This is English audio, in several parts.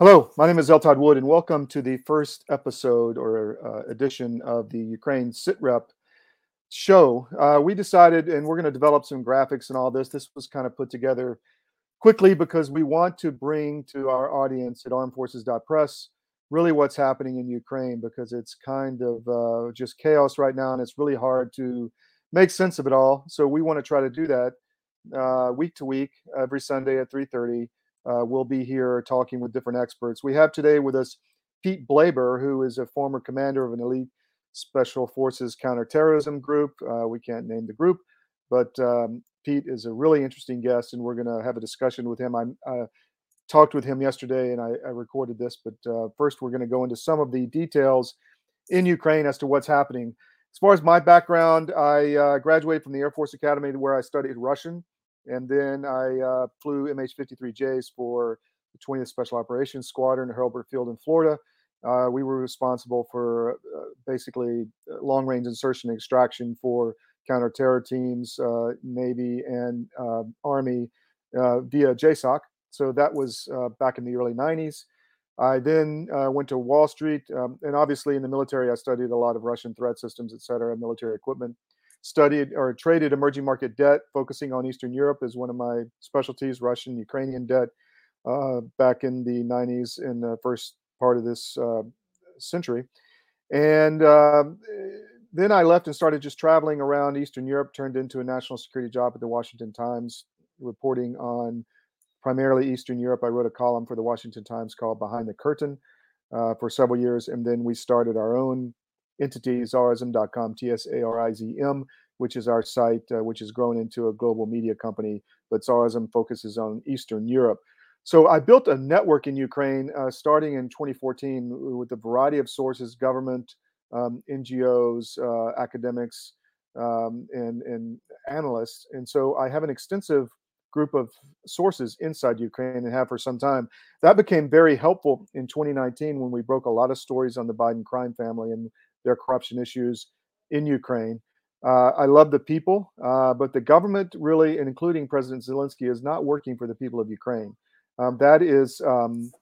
Hello, my name is L. Todd Wood, and welcome to the first episode or uh, edition of the Ukraine SITREP show. Uh, we decided, and we're going to develop some graphics and all this. This was kind of put together quickly because we want to bring to our audience at armedforces.press really what's happening in Ukraine because it's kind of uh, just chaos right now, and it's really hard to make sense of it all. So we want to try to do that uh, week to week, every Sunday at 3:30 uh, we'll be here talking with different experts. We have today with us Pete Blaber, who is a former commander of an elite special forces counterterrorism group. Uh, we can't name the group, but um, Pete is a really interesting guest, and we're going to have a discussion with him. I uh, talked with him yesterday, and I, I recorded this, but uh, first we're going to go into some of the details in Ukraine as to what's happening. As far as my background, I uh, graduated from the Air Force Academy where I studied Russian and then I uh, flew MH-53Js for the 20th Special Operations Squadron at Hurlburt Field in Florida. Uh, we were responsible for uh, basically uh, long-range insertion and extraction for counter-terror teams, uh, Navy and um, Army via JSOC. So that was back in the early 90s. I then uh, went to Wall Street, um, and obviously in the military, I studied a lot of Russian threat systems, et cetera, military equipment studied or traded emerging market debt, focusing on Eastern Europe is one of my specialties, Russian, Ukrainian debt, uh, back in the 90s in the first part of this uh, century. And uh, then I left and started just traveling around Eastern Europe, turned into a national security job at the Washington Times, reporting on primarily Eastern Europe. I wrote a column for the Washington Times called Behind the Curtain uh, for several years. And then we started our own entity, tsarizm.com, T S A R I Z M, which is our site, uh, which has grown into a global media company. But Tsarizm focuses on Eastern Europe. So I built a network in Ukraine uh, starting in 2014 with a variety of sources, government, um, NGOs, uh, academics, um, and, and analysts. And so I have an extensive group of sources inside Ukraine and have for some time. That became very helpful in 2019 when we broke a lot of stories on the Biden crime family and their corruption issues in Ukraine. Uh, I love the people, uh, but the government really, and including President Zelensky, is not working for the people of Ukraine. Um, that is um,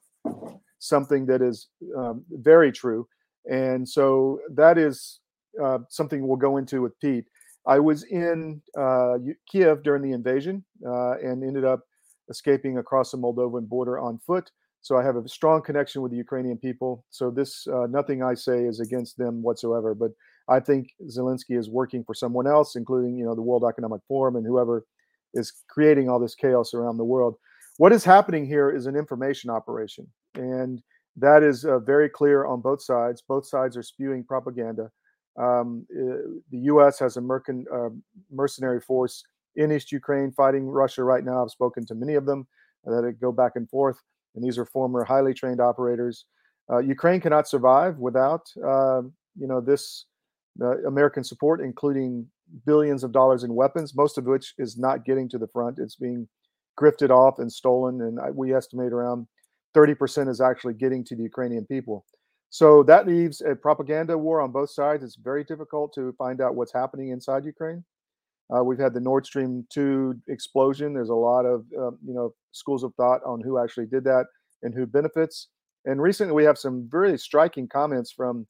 something that is um, very true. And so that is uh, something we'll go into with Pete. I was in uh, Kiev during the invasion uh, and ended up escaping across the Moldovan border on foot. So I have a strong connection with the Ukrainian people. So this, uh, nothing I say is against them whatsoever. But I think Zelensky is working for someone else, including you know the World Economic Forum and whoever is creating all this chaos around the world. What is happening here is an information operation, and that is uh, very clear on both sides. Both sides are spewing propaganda. Um, uh, the U.S. has a uh, mercenary force in East Ukraine fighting Russia right now. I've spoken to many of them that go back and forth and these are former highly trained operators. Uh, Ukraine cannot survive without, uh, you know, this uh, American support, including billions of dollars in weapons, most of which is not getting to the front. It's being grifted off and stolen, and we estimate around 30% is actually getting to the Ukrainian people. So that leaves a propaganda war on both sides. It's very difficult to find out what's happening inside Ukraine. Uh, we've had the Nord Stream 2 explosion. There's a lot of, uh, you know, schools of thought on who actually did that and who benefits. And recently we have some very striking comments from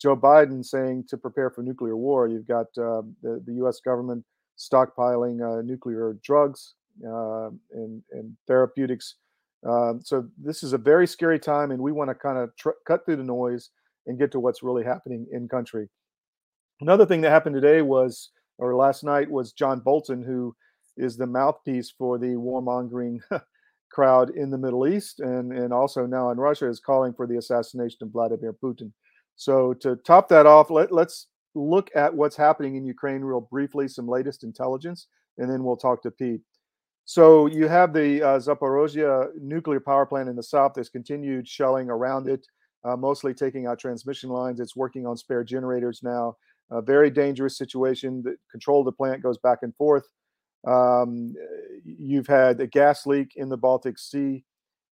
Joe Biden saying to prepare for nuclear war. You've got uh, the, the U.S. government stockpiling uh, nuclear drugs uh, and, and therapeutics. Um, so this is a very scary time, and we want to kind of tr- cut through the noise and get to what's really happening in country. Another thing that happened today was or last night was John Bolton, who is the mouthpiece for the warmongering crowd in the Middle East and, and also now in Russia, is calling for the assassination of Vladimir Putin. So, to top that off, let, let's look at what's happening in Ukraine real briefly, some latest intelligence, and then we'll talk to Pete. So, you have the uh, Zaporozhye nuclear power plant in the south. There's continued shelling around it, uh, mostly taking out transmission lines. It's working on spare generators now a very dangerous situation. The control of the plant goes back and forth. Um, you've had a gas leak in the Baltic Sea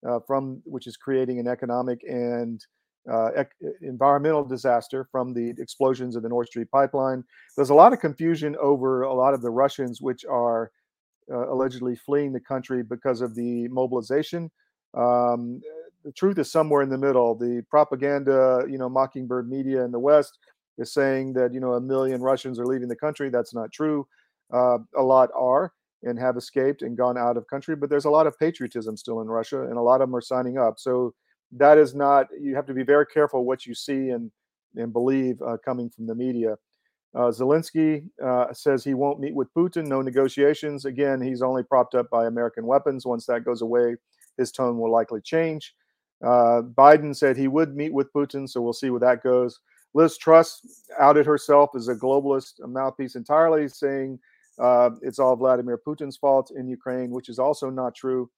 uh, from which is creating an economic and uh, ec- environmental disaster from the explosions of the Nord Stream pipeline. There's a lot of confusion over a lot of the Russians, which are uh, allegedly fleeing the country because of the mobilization. Um, the truth is somewhere in the middle. The propaganda, you know, Mockingbird media in the West is saying that you know a million Russians are leaving the country. That's not true. Uh, a lot are and have escaped and gone out of country, but there's a lot of patriotism still in Russia, and a lot of them are signing up. So that is not. You have to be very careful what you see and and believe uh, coming from the media. Uh, Zelensky uh, says he won't meet with Putin, no negotiations. Again, he's only propped up by American weapons. Once that goes away, his tone will likely change. Uh, Biden said he would meet with Putin, so we'll see where that goes. Liz Truss outed herself as a globalist a mouthpiece entirely, saying uh, it's all Vladimir Putin's fault in Ukraine, which is also not true.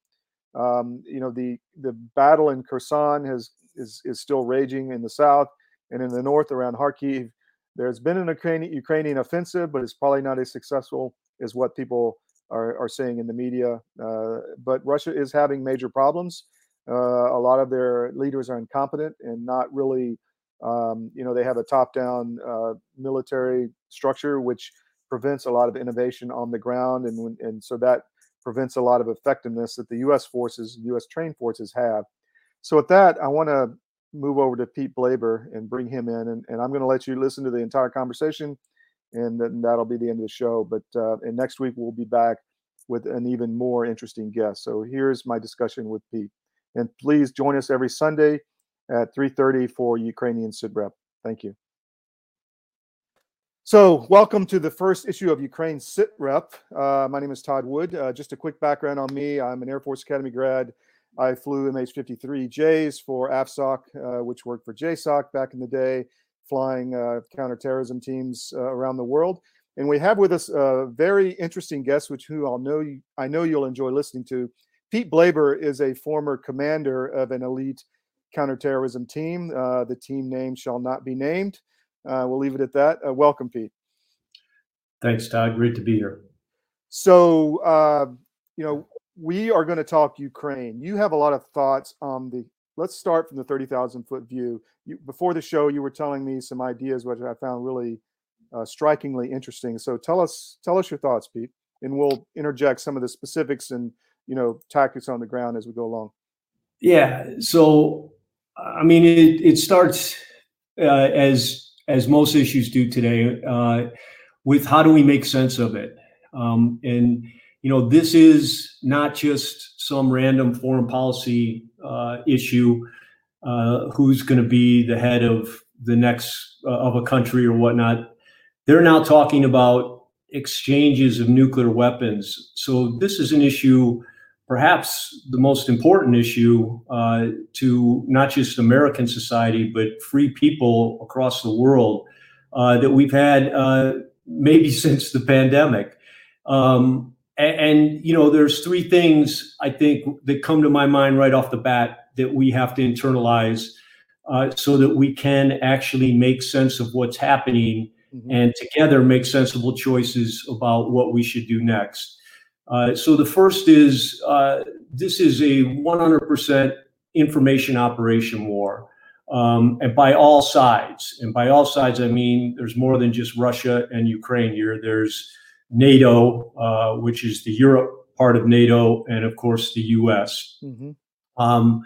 Um, you know, the the battle in Kherson has is is still raging in the south and in the north around Kharkiv. There's been an Ukrainian, Ukrainian offensive, but it's probably not as successful as what people are, are saying in the media. Uh, but Russia is having major problems. Uh, a lot of their leaders are incompetent and not really, um, you know, they have a top down uh, military structure, which prevents a lot of innovation on the ground. And, and so that prevents a lot of effectiveness that the U.S. forces, U.S. trained forces have. So with that, I want to move over to Pete Blaber and bring him in. And, and I'm going to let you listen to the entire conversation, and then that'll be the end of the show. But uh, and next week we'll be back with an even more interesting guest. So here's my discussion with Pete. And please join us every Sunday at 3:30 for Ukrainian SITREP. Thank you. So, welcome to the first issue of Ukraine SITREP. Uh, my name is Todd Wood. Uh, just a quick background on me: I'm an Air Force Academy grad I flew MH-53Js for AFSOC, uh, which worked for JSOC back in the day, flying uh, counterterrorism teams uh, around the world. And we have with us a very interesting guest, which who I'll know you, I know you'll enjoy listening to. Pete Blaber is a former commander of an elite counterterrorism team. Uh, the team name shall not be named. Uh, we'll leave it at that. Uh, welcome, Pete. Thanks, Todd. Great to be here. So, you know, we are going to talk Ukraine. You have a lot of thoughts on the. Let's start from the thirty thousand foot view. You, before the show, you were telling me some ideas, which I found really uh, strikingly interesting. So tell us, tell us your thoughts, Pete, and we'll interject some of the specifics and you know tactics on the ground as we go along. Yeah. So, I mean, it it starts uh, as as most issues do today uh, with how do we make sense of it, um, and you know, this is not just some random foreign policy uh, issue. Uh, who's going to be the head of the next uh, of a country or whatnot? They're now talking about exchanges of nuclear weapons. So this is an issue, perhaps the most important issue uh, to not just American society but free people across the world uh, that we've had uh, maybe since the pandemic. Um, and, and, you know there's three things i think that come to my mind right off the bat that we have to internalize uh, so that we can actually make sense of what's happening mm-hmm. and together make sensible choices about what we should do next so the first is uh, this is a 100% information operation war um, and by all sides and by all sides i mean there's more than just russia and ukraine here there's NATO, uh, which is the Europe part of NATO, and of course the U.S. Mm-hmm. Um,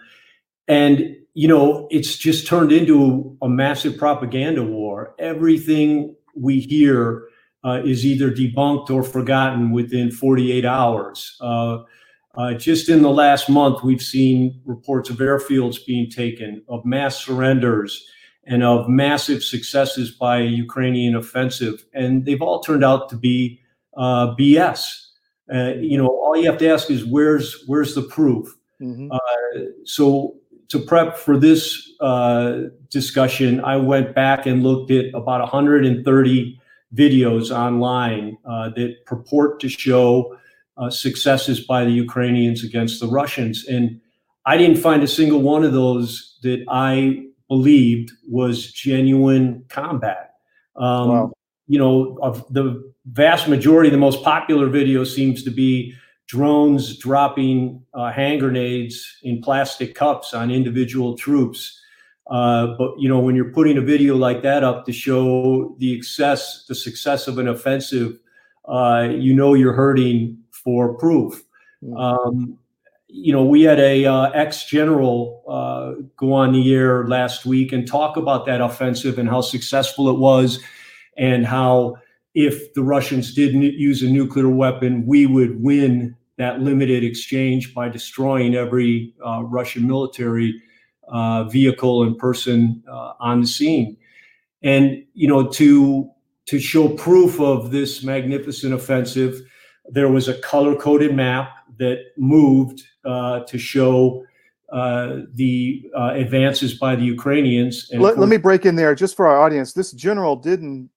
and you know, it's just turned into a massive propaganda war. Everything we hear uh, is either debunked or forgotten within 48 hours. Uh, uh, just in the last month, we've seen reports of airfields being taken, of mass surrenders, and of massive successes by a Ukrainian offensive. And they've all turned out to be uh, BS. Uh, you know, all you have to ask is where's where's the proof. Mm-hmm. Uh, so to prep for this uh, discussion, I went back and looked at about 130 videos online uh, that purport to show uh, successes by the Ukrainians against the Russians, and I didn't find a single one of those that I believed was genuine combat. Um, wow. You know, of the vast majority, the most popular video seems to be drones dropping uh, hand grenades in plastic cups on individual troops. Uh, but you know, when you're putting a video like that up to show the excess, the success of an offensive, uh, you know you're hurting for proof. Mm-hmm. Um, you know, we had a uh, ex general uh, go on the air last week and talk about that offensive and how successful it was, and how if the Russians didn't use a nuclear weapon, we would win that limited exchange by destroying every uh, Russian military uh, vehicle and person uh, on the scene. And you know, to to show proof of this magnificent offensive, there was a color coded map that moved uh, to show uh, the uh, advances by the Ukrainians. Let, let, me break in there just for our audience. This general didn't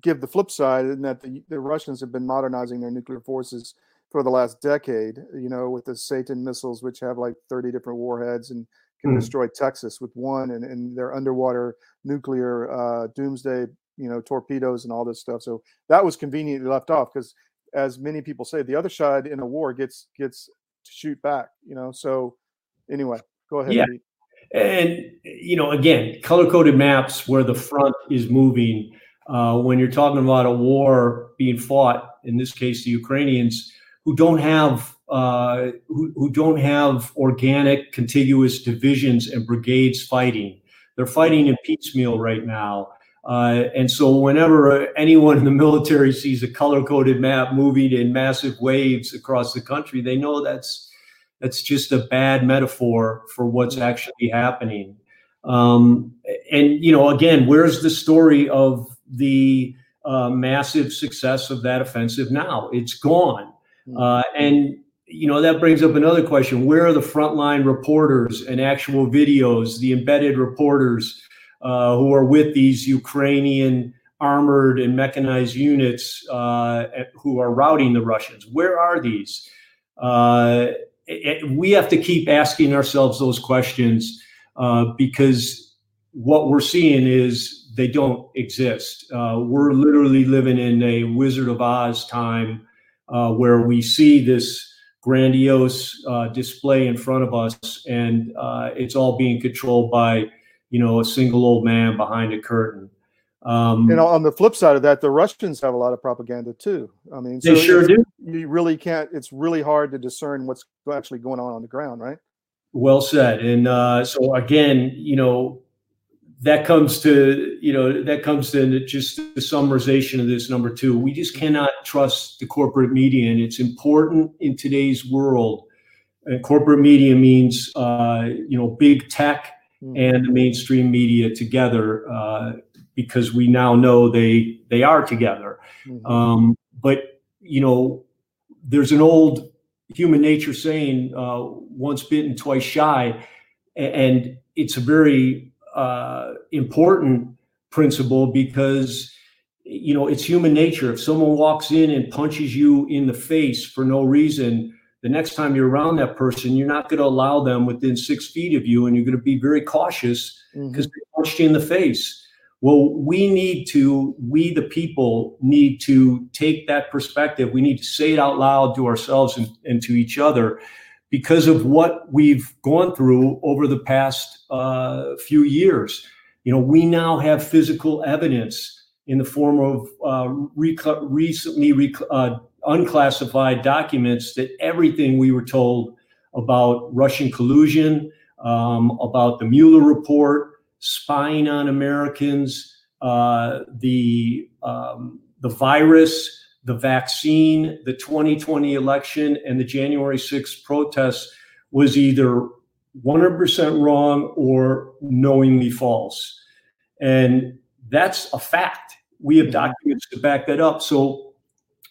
give the flip side, in that the, the Russians have been modernizing their nuclear forces for the last decade. You know, with the Satan missiles, which have like 30 different warheads and can mm. destroy Texas with one, and, and their underwater nuclear uh, doomsday, you know, torpedoes and all this stuff. So that was conveniently left off because, as many people say, the other side in a war gets gets to shoot back. You know, so anyway, go ahead. Yeah. Pete. And you know, again, color coded maps where the front is moving. Uh, when you're talking about a war being fought, in this case, the Ukrainians, who don't have uh, who, who don't have organic contiguous divisions and brigades fighting. They're fighting in piecemeal right now. Uh, and so, whenever anyone in the military sees a color coded map moving in massive waves across the country, they know that's that's just a bad metaphor for what's actually happening. Um, and you know, again, where's the story of the uh, massive success of that offensive now? It's gone. Hmm. Uh, and you know that brings up another question: Where are the frontline reporters and actual videos, the embedded reporters uh, who are with these Ukrainian armored and mechanized units uh, who are routing the Russians? Where are these? Uh, it, we have to keep asking ourselves those questions uh, because what we're seeing is they don't exist. Uh, we're literally living in a Wizard of Oz time uh, where we see this grandiose uh, display in front of us, and uh, it's all being controlled by you know a single old man behind a curtain. Um, and on the flip side of that, the Russians have a lot of propaganda too. I mean, they so sure do. You really can't. It's really hard to discern what's actually going on on the ground, right? Well said. And uh, so again, you know, that comes to you know that comes to just the summarization of this number two we just cannot trust the corporate media and it's important in today's world and corporate media means uh, you know big tech mm-hmm. and the mainstream media together uh, because we now know they they are together mm-hmm. um, but you know there's an old human nature saying uh, once bitten twice shy and it's a very uh, important principle because you know it's human nature. If someone walks in and punches you in the face for no reason the next time you're around that person you're not going to allow them within six feet of you and you're going to be very cautious because mm-hmm. they punched you in the face. Well we need to we the people need to take that perspective. We need to say it out loud to ourselves and, and to each other because of what we've gone through over the past uh, few years. You know, we now have physical evidence in the form of uh, rec- recently rec- uh, unclassified documents that everything we were told about Russian collusion, um, about the Mueller report, spying on Americans, uh, the um, the virus the vaccine, the 2020 election, and the January 6th protests was either 100% wrong or knowingly false. And that's a fact. We have documents to back that up. So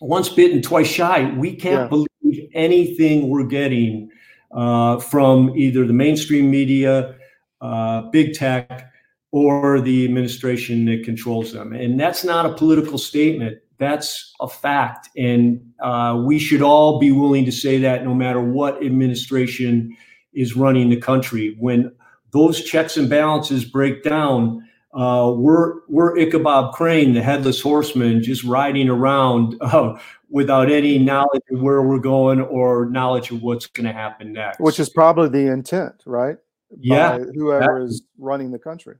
once bitten, twice shy, we can't yeah. believe anything we're getting uh, from either the mainstream media, uh, big tech, or the administration that controls them. And that's not a political statement that's a fact. And uh, we should all be willing to say that no matter what administration is running the country. When those checks and balances break down, uh, we're, we're Ichabod Crane, the headless horseman, just riding around uh, without any knowledge of where we're going or knowledge of what's going to happen next. Which is probably the intent, right? Yeah. By whoever is running the country.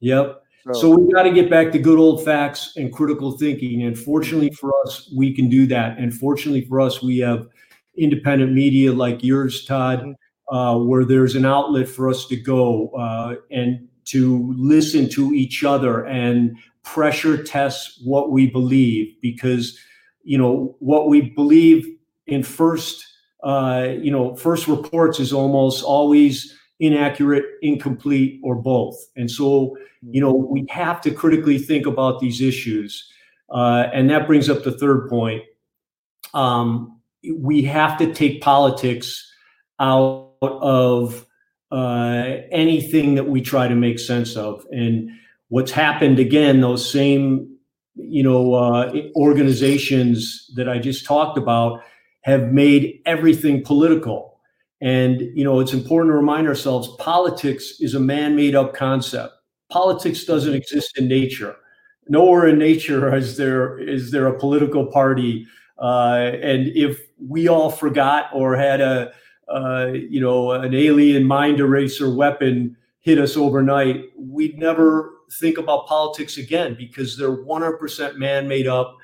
Yep. So we got to get back to good old facts and critical thinking. And fortunately for us, we can do that. And fortunately for us, we have independent media like yours, Todd, Mhm. uh, where there's an outlet for us to go uh, and to listen to each other and pressure test what we believe because you know what we believe in first uh, you know first reports is almost always inaccurate incomplete or both and so you know we have to critically think about these issues uh, and that brings up the third point um, we have to take politics out of uh, anything that we try to make sense of. And what's happened again, those same you know uh, organizations that I just talked about have made everything political. And you know it's important to remind ourselves politics is a man-made up concept. Politics doesn't exist in nature. Nowhere in nature is there is there a political party. Uh, and if we all forgot or had a uh, you know, an alien mind eraser weapon hit us overnight, we'd never think about politics again because they're 100% man-made up.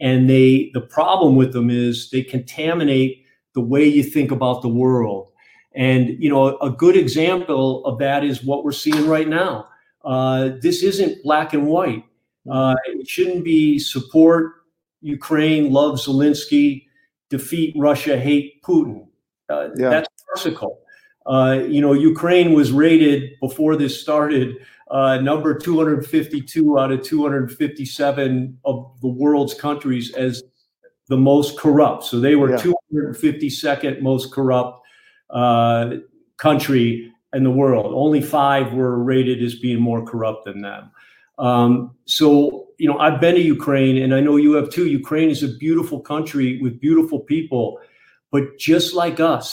And they, the problem with them is they contaminate the way you think about the world. And you know, a good example of that is what we're seeing right now. Uh, this isn't black and white. Uh, it shouldn't be support Ukraine, love Zelensky, defeat Russia, hate Putin. Uh, Yeah. That's farcical. Uh, you know, Ukraine was rated before this started uh, number 252 out of 257 of the world's countries as the most corrupt. So they were Yeah. 252nd most corrupt uh, country in the world. Only five were rated as being more corrupt than them. Um, so, you know, I've been to Ukraine and I know you have too. Ukraine is a beautiful country with beautiful people. But just like us,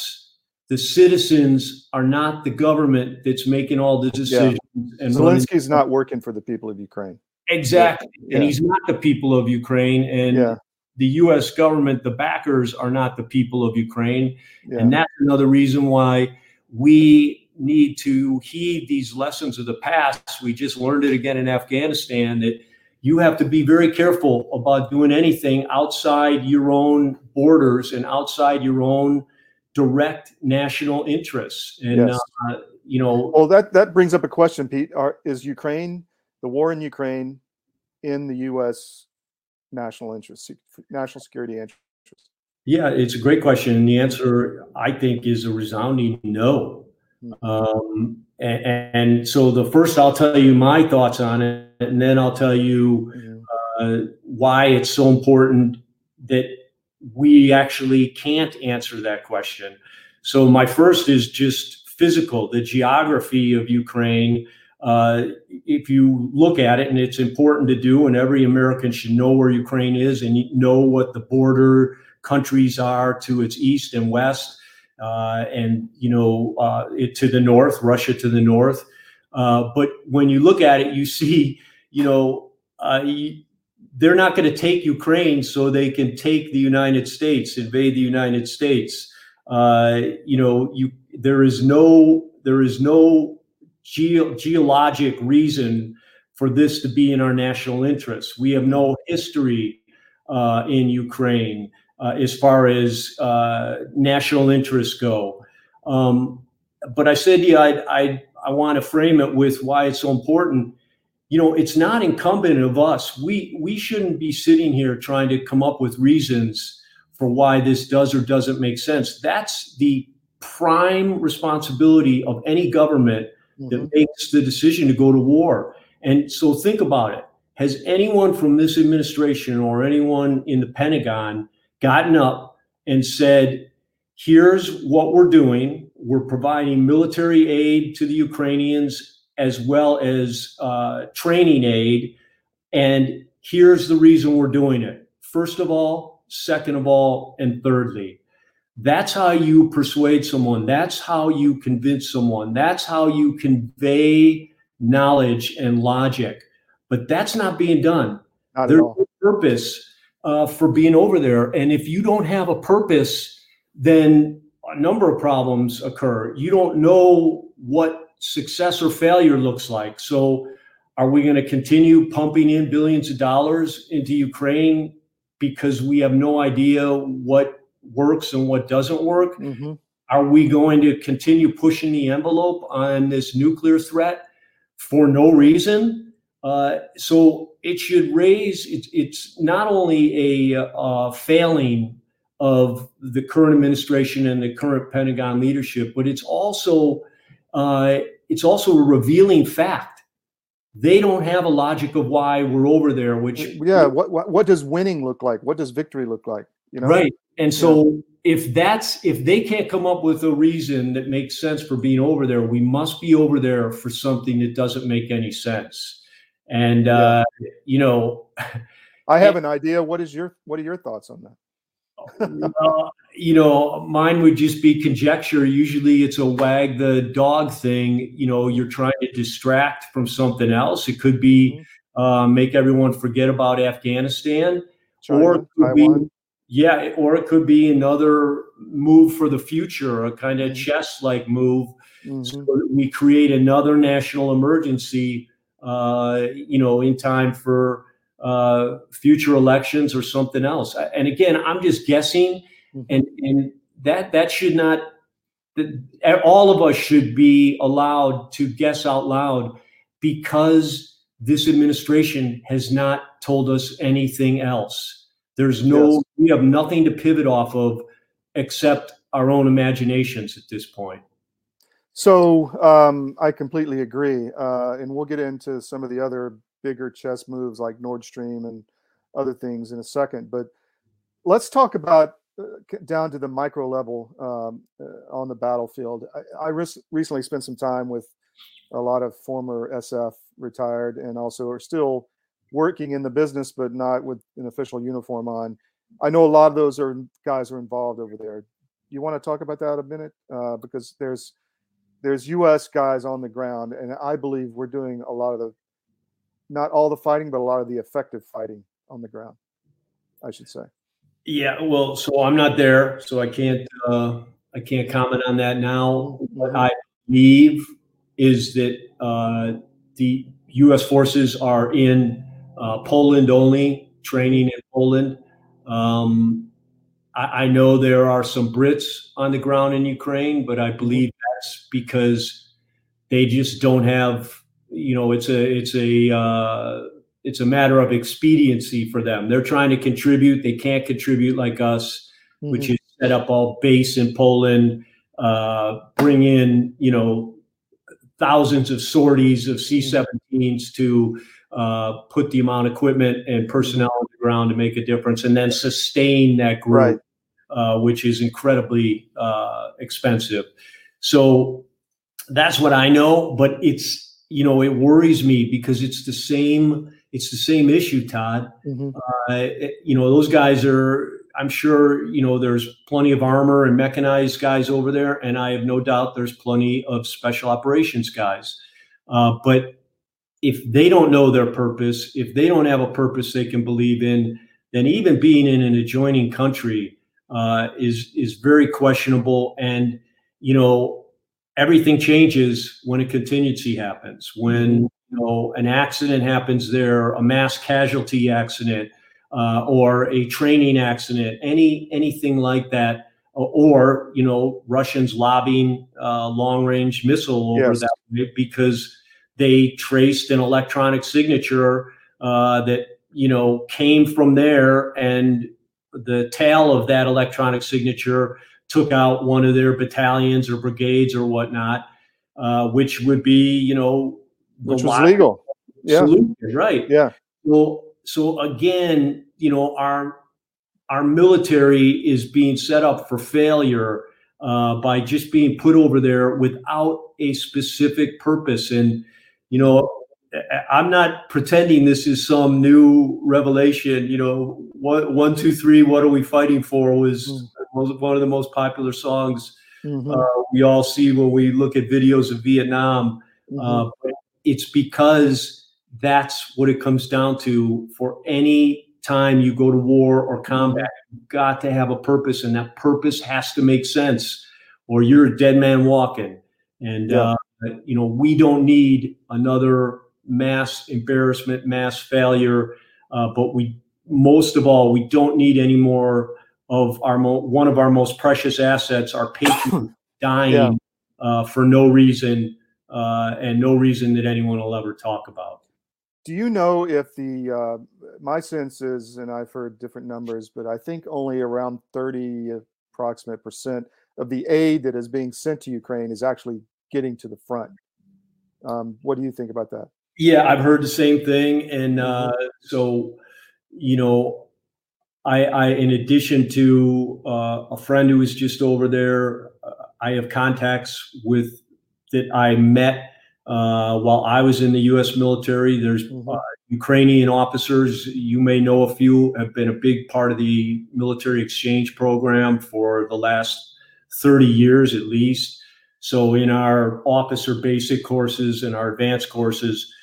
the citizens are not the government that's making all the decisions. And running- Zelensky's not working for the people of Ukraine. exactly, Yeah. and he's not the people of Ukraine, and Yeah. The U.S. government, the backers, are not the people of Ukraine, Yeah. and that's another reason why we need to heed these lessons of the past. We just learned it again in Afghanistan that you have to be very careful about doing anything outside your own borders and outside your own direct national interests. And Yes. uh, you know, Well, that that brings up a question, Pete. Are, is Ukraine the war in Ukraine in the U.S. national interest, national security interest? Yeah, it's a great question. And the answer, I think, is a resounding no. Um, and, and so the first, I'll tell you my thoughts on it, and then I'll tell you uh, why it's so important that we actually can't answer that question. So my first is just physical, the geography of Ukraine. Uh, if you look at it, and it's important to do, and every American should know where Ukraine is and know what the border countries are to its east and west, uh, and you know uh, it to the north, Russia to the north. Uh, but when you look at it, you see, you know, uh, y- they're not going to take Ukraine so they can take the United States, invade the United States. You know, you there is no there is no geo- geologic reason for this to be in our national interest. We have no history uh, in Ukraine uh, as far as uh, national interests go. Um, but I said, yeah, I, I, I want to frame it with why it's so important. You know, it's not incumbent of us. We we shouldn't be sitting here trying to come up with reasons for why this does or doesn't make sense. That's the prime responsibility of any government Mhm. that makes the decision to go to war. And so think about it. Has anyone from this administration or anyone in the Pentagon gotten up and said, here's what we're doing? We're providing military aid to the Ukrainians as well as uh, training aid. And here's the reason we're doing it. First of all, second of all, and thirdly. That's how you persuade someone. That's how you convince someone. That's how you convey knowledge and logic. But that's not being done. Not There's no purpose uh, for being over there. And if you don't have a purpose, then a number of problems occur. You don't know what success or failure looks like. So, are we going to continue pumping in billions of dollars into Ukraine because we have no idea what works and what doesn't work. hmm Are we going to continue pushing the envelope on this nuclear threat for no reason? Uh, so it should raise. It's it's not only a uh, failing of the current administration and the current Pentagon leadership, but it's also uh, it's also a revealing fact. They don't have a logic of why we're over there, which Yeah. What, what what does winning look like? What does victory look like? You know. Right. And so if that's if they can't come up with a reason that makes sense for being over there, we must be over there for something that doesn't make any sense. And uh, you know, I have an idea. What is your What are your thoughts on that? uh, you know, mine would just be conjecture. Usually it's a wag the dog thing. You know, you're trying to distract from something else. It could be uh, make everyone forget about Afghanistan. China, or it could be, Taiwan? Yeah, or it could be another move for the future, a kind of Mhm. chess-like move. Mhm. So we create another national emergency, uh, you know, in time for uh, future elections or something else. And again, I'm just guessing, Mhm. and and that that should not. that- All of us should be allowed to guess out loud because this administration has not told us anything else. There's no, Yes. We have nothing to pivot off of except our own imaginations at this point. So um, I completely agree, uh, and we'll get into some of the other bigger chess moves like Nord Stream and other things in a second. But let's talk about uh, down to the micro level um, uh, on the battlefield. I, I res- recently spent some time with a lot of former SF retired and also are still working in the business, but not with an official uniform on. I know a lot of those are guys are involved over there. You want to talk about that a minute uh, because there's there's U.S. guys on the ground, and I believe we're doing a lot of the, not all the fighting, but a lot of the effective fighting on the ground. I should say. Yeah, well, so I'm not there, so I can't uh, I can't comment on that now. What I believe is that uh, the U.S. forces are in uh, Poland only, training in Poland. Um, I, I know there are some Brits on the ground in Ukraine, but I believe that's because they just don't have. You know, it's a it's a uh, it's a matter of expediency for them. They're trying to contribute. They can't contribute like us, which Mhm. is set up all base in Poland, uh, bring in, you know, thousands of sorties of C-17s to uh, put the amount of equipment and personnel ground to make a difference, and then sustain that group, Right. uh, which is incredibly uh, expensive. So that's what I know, but it's you know it worries me because it's the same it's the same issue, Todd. Mhm. Uh, it- you know, those guys are, I'm sure, you know, there's plenty of armor and mechanized guys over there. And I have no doubt there's plenty of special operations guys. Uh, but if they don't know their purpose, if they don't have a purpose they can believe in, then even being in an adjoining country uh, is is very questionable. And you know, everything changes when a contingency happens. When you know an accident happens there, a mass casualty accident, uh, or a training accident, any anything like that, or, you know Russians lobbing uh, long range missile over Yes. that way because they traced an electronic signature uh, that you know came from there, and the tail of that electronic signature took out one of their battalions or brigades or whatnot, uh, which would be you know the Which was legal. Yeah. solution, right? Yeah. So so again, you know, our our military is being set up for failure uh, by just being put over there without a specific purpose. And you know, I'm not pretending this is some new revelation. You know, what one, two, three, what are we fighting for? Was was one of the most popular songs Mhm. uh, we all see when we look at videos of Vietnam. Uh, but it's because that's what it comes down to for any time you go to war or combat. You've got to have a purpose, and that purpose has to make sense, or you're a dead man walking. And, Yeah. uh, you know, we don't need another mass embarrassment, mass failure, uh, but we, most of all, we don't need any more of our mo- one of our most precious assets, our patriots dying yeah. uh, for no reason uh, and no reason that anyone will ever talk about. Do you know if the uh, my sense is, and I've heard different numbers, but I think only around thirty approximate percent of the aid that is being sent to Ukraine is actually getting to the front. Um, what do you think about that? Yeah, I've heard the same thing, and mm-hmm. uh, so you know, I, I in addition to uh, a friend who was just over there, uh, I have contacts with that I met uh, while I was in the U.S. military. There's mm-hmm. Uh, Ukrainian officers. You may know a few have been a big part of the military exchange program for the last 30 years at least. So in our officer basic courses and our advanced courses,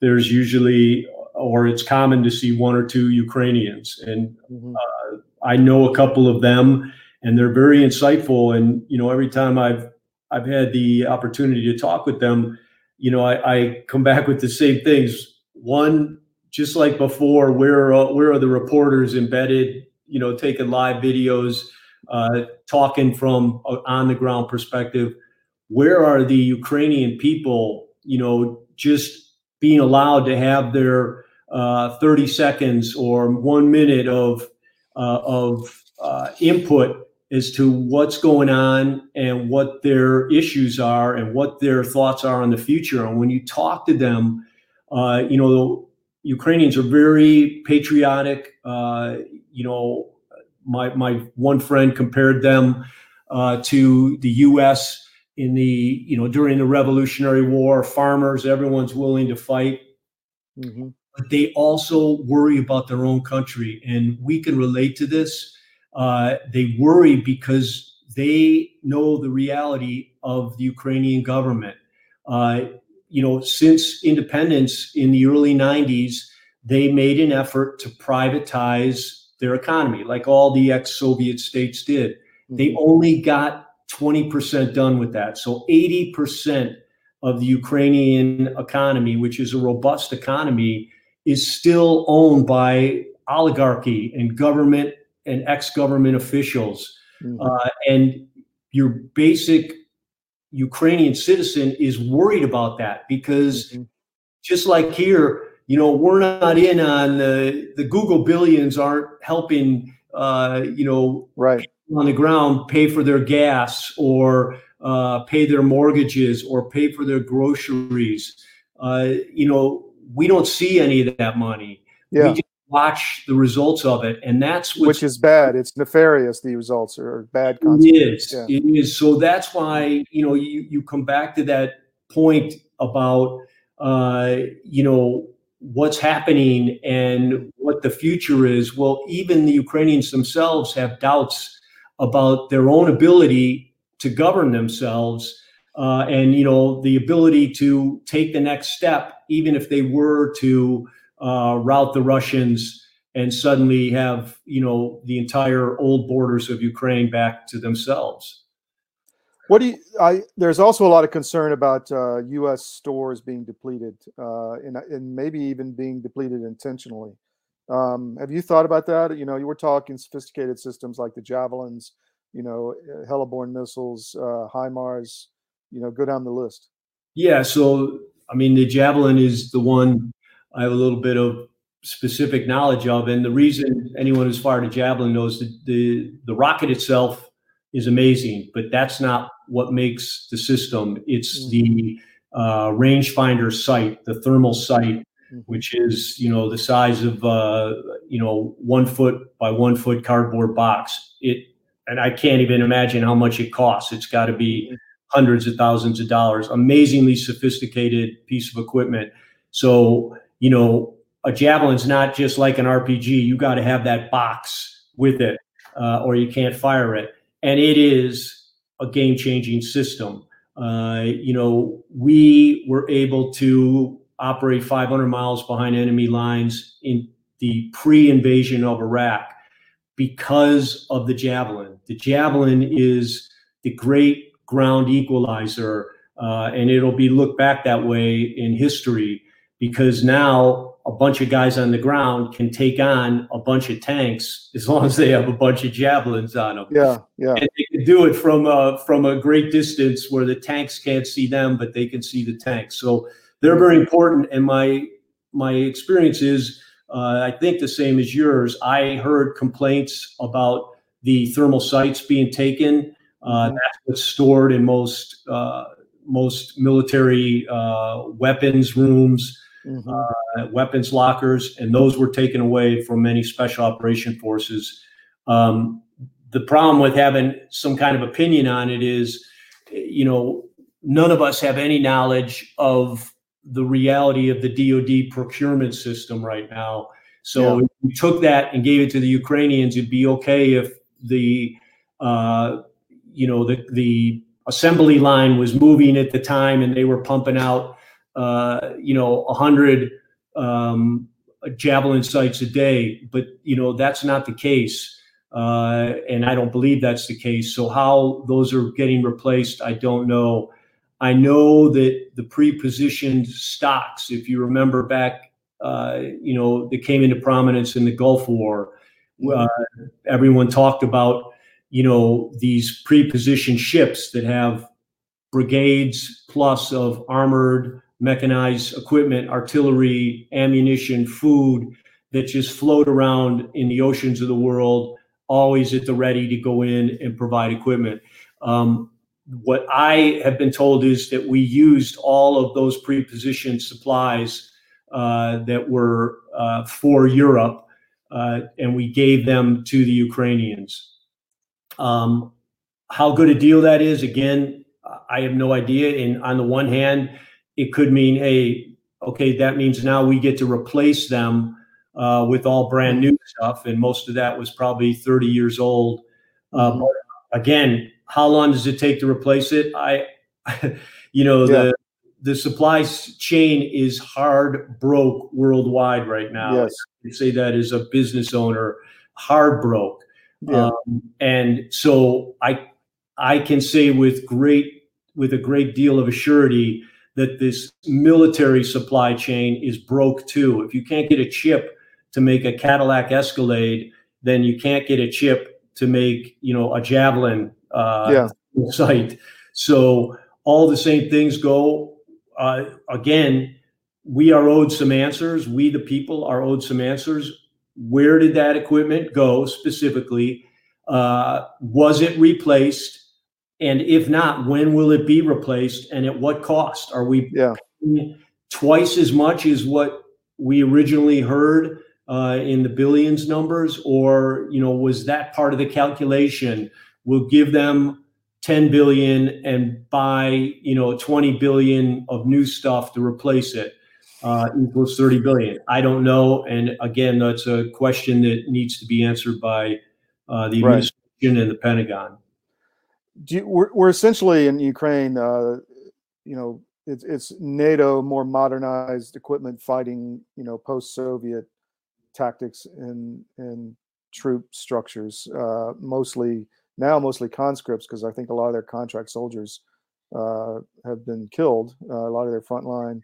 there's usually or it's common to see one or two Ukrainians, and mm-hmm. uh, I know a couple of them, and they're very insightful. And you know, every time I've I've had the opportunity to talk with them, you know, I, I come back with the same things. One, just like before, where uh, where are the reporters embedded? You know, taking live videos, uh, talking from on the ground perspective. Where are the Ukrainian people? You know, just being allowed to have their uh, 30 seconds or one minute of uh, of uh, input as to what's going on and what their issues are and what their thoughts are on the future. And when you talk to them, uh, you know, the Ukrainians are very patriotic. Uh, you know, my my one friend compared them uh, to the U.S. in the you know during the Revolutionary War. Farmers, everyone's willing to fight. Mm-hmm but they also worry about their own country. And we can relate to this. Uh, they worry because they know the reality of the Ukrainian government. Uh, you know, since independence in the early 90s, they made an effort to privatize their economy, like all the ex Soviet states did. Mm-hmm. They only got 20% done with that. So 80% of the Ukrainian economy, which is a robust economy, is still owned by oligarchy and government and ex-government officials mm-hmm. uh, and your basic ukrainian citizen is worried about that because mm-hmm. just like here you know we're not in on the the google billions aren't helping uh, you know right on the ground pay for their gas or uh, pay their mortgages or pay for their groceries uh, you know we don't see any of that money. Yeah. We just watch the results of it, and that's which is bad. It's nefarious. The results are bad. It is. Yeah. It is. So that's why you know you you come back to that point about uh, you know what's happening and what the future is. Well, even the Ukrainians themselves have doubts about their own ability to govern themselves uh, and you know the ability to take the next step, even if they were to uh, rout the Russians and suddenly have you know the entire old borders of Ukraine back to themselves. What do you? I, there's also a lot of concern about uh, U.S. stores being depleted, uh, and, and maybe even being depleted intentionally. Um, have you thought about that? You know, you were talking sophisticated systems like the javelins, you know, heliborne missiles, uh, HIMARS, you know, go down the list. Yeah. So, I mean, the Javelin is the one I have a little bit of specific knowledge of. And the reason anyone who's fired a Javelin knows that the, the rocket itself is amazing, but that's not what makes the system. It's mm-hmm. the uh, rangefinder sight, the thermal sight. Which is, you know, the size of, uh, you know, one foot by one foot cardboard box. It, and I can't even imagine how much it costs. It's got to be mm-hmm hundreds of thousands of dollars. Amazingly sophisticated piece of equipment. So, you know, a javelin's not just like an RPG. You got to have that box with it, uh, or you can't fire it. And it is a game-changing system. Uh, you know, we were able to operate 500 miles behind enemy lines in the pre-invasion of Iraq because of the javelin. The javelin is the great ground equalizer, uh, and it'll be looked back that way in history because now a bunch of guys on the ground can take on a bunch of tanks as long as they have a bunch of javelins on them. Yeah, yeah. And they can do it from a, from a great distance where the tanks can't see them, but they can see the tanks. So they're very important. And my my experience is, uh, I think the same as yours. I heard complaints about the thermal sights being taken. Uh, mm-hmm. That's what's stored in most uh, most military uh, weapons rooms mm-hmm. uh, weapons lockers, and those were taken away from many special operation forces. Um, the problem with having some kind of opinion on it is, you know, none of us have any knowledge of the reality of the DoD procurement system right now. So yeah. if we took that and gave it to the Ukrainians, it'd be okay if the, uh, you know, the the assembly line was moving at the time and they were pumping out uh, you know, a 100 um, javelin sights a day, but you know that's not the case, uh, and I don't believe that's the case. So how those are getting replaced, I don't know. I know that the pre-positioned stocks, if you remember back, uh, you know, that came into prominence in the Gulf War. Uh, everyone talked about, you know, these pre-positioned ships that have brigades plus of armored mechanized equipment, artillery, ammunition, food that just float around in the oceans of the world, always at the ready to go in and provide equipment. Um, what I have been told is that we used all of those pre-positioned supplies uh, that were uh, for Europe, uh, and we gave them to the Ukrainians. Um, how good a deal that is, again, I have no idea. And on the one hand, it could mean, hey, okay, that means now we get to replace them uh, with all brand new stuff, and most of that was probably 30 years old. Mm-hmm. again, how long does it take to replace it? I, you know, yeah. the the supply chain is hard broke worldwide right now. Yes. I say that as a business owner, hard broke. Yeah. Um, and so I I can say with great with a great deal of assurity that this military supply chain is broke too. If you can't get a chip to make a Cadillac Escalade, then you can't get a chip to make you know a Javelin uh, yeah. sight. So all the same things go. Uh, again, we are owed some answers. We, the people, are owed some answers. Where did that equipment go specifically? Uh, was it replaced? And if not, when will it be replaced and at what cost? Are we yeah. twice as much as what we originally heard uh, in the billions numbers? Or, you know, was that part of the calculation? We'll give them 10 billion and buy, you know, 20 billion of new stuff to replace it. Uh, equals 30 billion. I don't know. And again, that's a question that needs to be answered by uh, the administration right. and the Pentagon do you, we're, we're essentially in Ukraine. Uh, you know, it's it's NATO more modernized equipment fighting. You know, post-Soviet tactics and and troop structures. Uh, mostly now, mostly conscripts because I think a lot of their contract soldiers uh, have been killed. Uh, a lot of their frontline.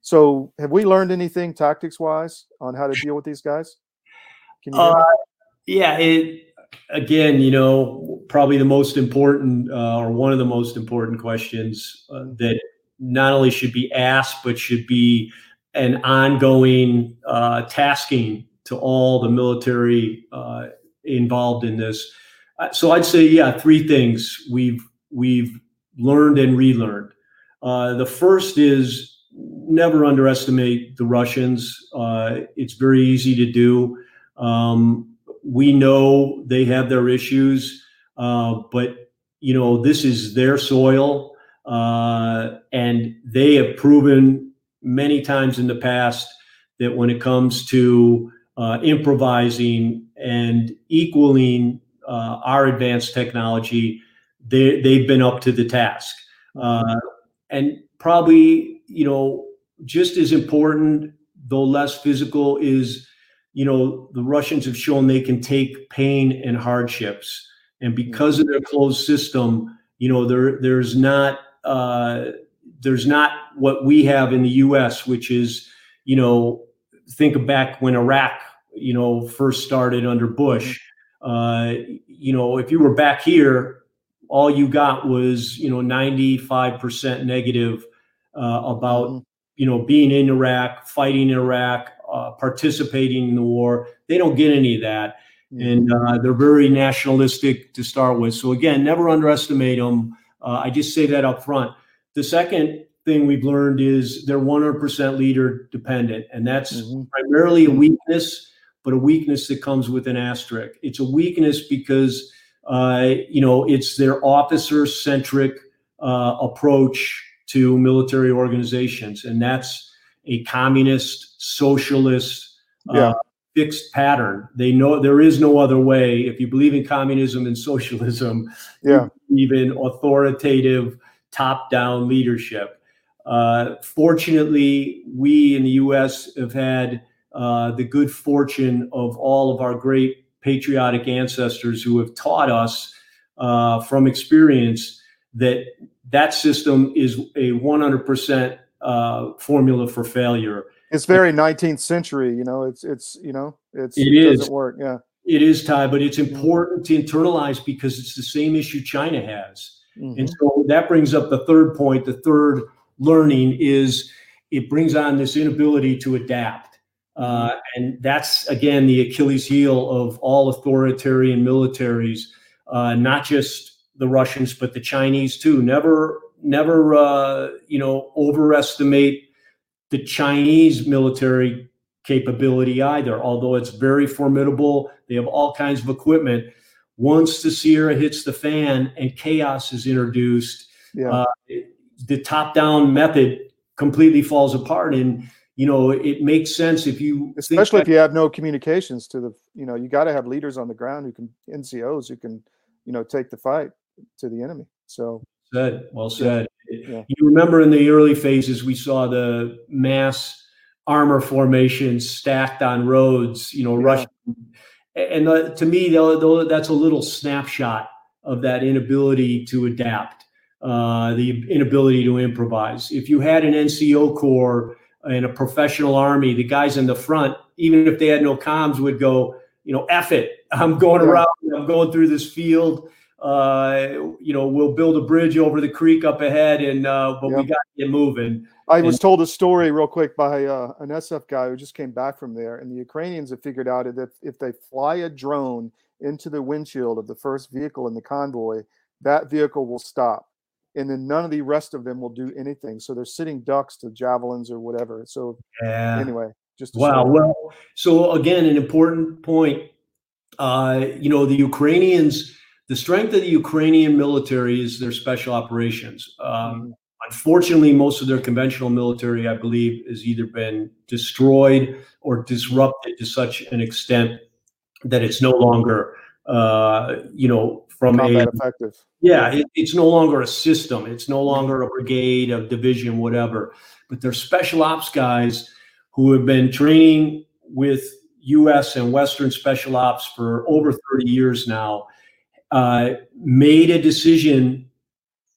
So, have we learned anything tactics wise on how to deal with these guys? Uh, yeah, it again, you know, probably the most important uh, or one of the most important questions uh, that not only should be asked, but should be an ongoing uh, tasking to all the military involved in this. Uh, so I'd say, yeah, three things we've we've learned and relearned. Uh, the first is never underestimate the Russians. it's very easy to do. Um, we know they have their issues, uh, but you know this is their soil, uh, and they have proven many times in the past that when it comes to uh, improvising and equaling uh, our advanced technology, they they've been up to the task, uh, and probably you know just as important, though less physical, is you know, the Russians have shown they can take pain and hardships. And because of their closed system, you know, there there's not uh, there's not what we have in the U.S., which is, you know, think back when Iraq, you know, first started under Bush. Mm-hmm. Uh, you know, if you were back here, all you got was you know 95% negative uh, about Mhm. you know being in Iraq, fighting Iraq, uh, participating in the war. They don't get any of that, and uh, they're very nationalistic to start with. So again, never underestimate them. Uh, I just say that up front. The second thing we've learned is they're 100% leader dependent, and that's Mhm. primarily a weakness, but a weakness that comes with an asterisk. It's a weakness because uh, you know it's their officer centric uh, approach to military organizations, and that's a communist, socialist, Yeah. uh, fixed pattern. They know there is no other way. If you believe in communism and socialism, Yeah. even authoritative top-down leadership. Uh, fortunately, we in the U.S. have had uh, the good fortune of all of our great patriotic ancestors who have taught us uh, from experience that that system is a 100% uh, formula for failure. It's very 19th century. You know, it's it's you know, it's It it is. doesn't work. Yeah. It is, Ty, but it's important to internalize because it's the same issue China has. Mhm. And so that brings up the third point. The third learning is it brings on this inability to adapt. Uh, and that's, again, the Achilles heel of all authoritarian militaries, uh, not just the Russians, but the Chinese too. Never, never, uh, you know, overestimate the Chinese military capability either, although it's very formidable. They have all kinds of equipment. Once the Sierra hits the fan and chaos is introduced, Yeah. uh, the top-down method completely falls apart. And you know, it makes sense if you Especially if you have no communications to the, you know, you got to have leaders on the ground who can NCOs who can, you know, take the fight to the enemy. So Said, well said. Yeah. You remember in the early phases, we saw the mass armor formations stacked on roads, you know, Yeah. Russian. And uh, to me, though, though, that's a little snapshot of that inability to adapt, uh, the inability to improvise. If you had an NCO corps and a professional army, the guys in the front, even if they had no comms, would go, you know, F it. I'm going around, I'm going through this field. Uh, you know, we'll build a bridge over the creek up ahead, and uh, but we got to get moving. I And- was told a story real quick by uh, an SF guy who just came back from there, and the Ukrainians have figured out that if they fly a drone into the windshield of the first vehicle in the convoy, that vehicle will stop, and then none of the rest of them will do anything. So they're sitting ducks to javelins or whatever. So Yeah. anyway, just Wow. Well, so again, an important point. Uh, you know, the Ukrainians, the strength of the Ukrainian military is their special operations. Um, Mhm. unfortunately, most of their conventional military, I believe, has either been destroyed or disrupted to such an extent that it's no longer, uh, you know, from a combat effective. Yeah, it, it's no longer a system. It's no longer a brigade, a division, whatever. But they're special ops guys who have been training with U.S. and Western special ops for over 30 years now. Uh, made a decision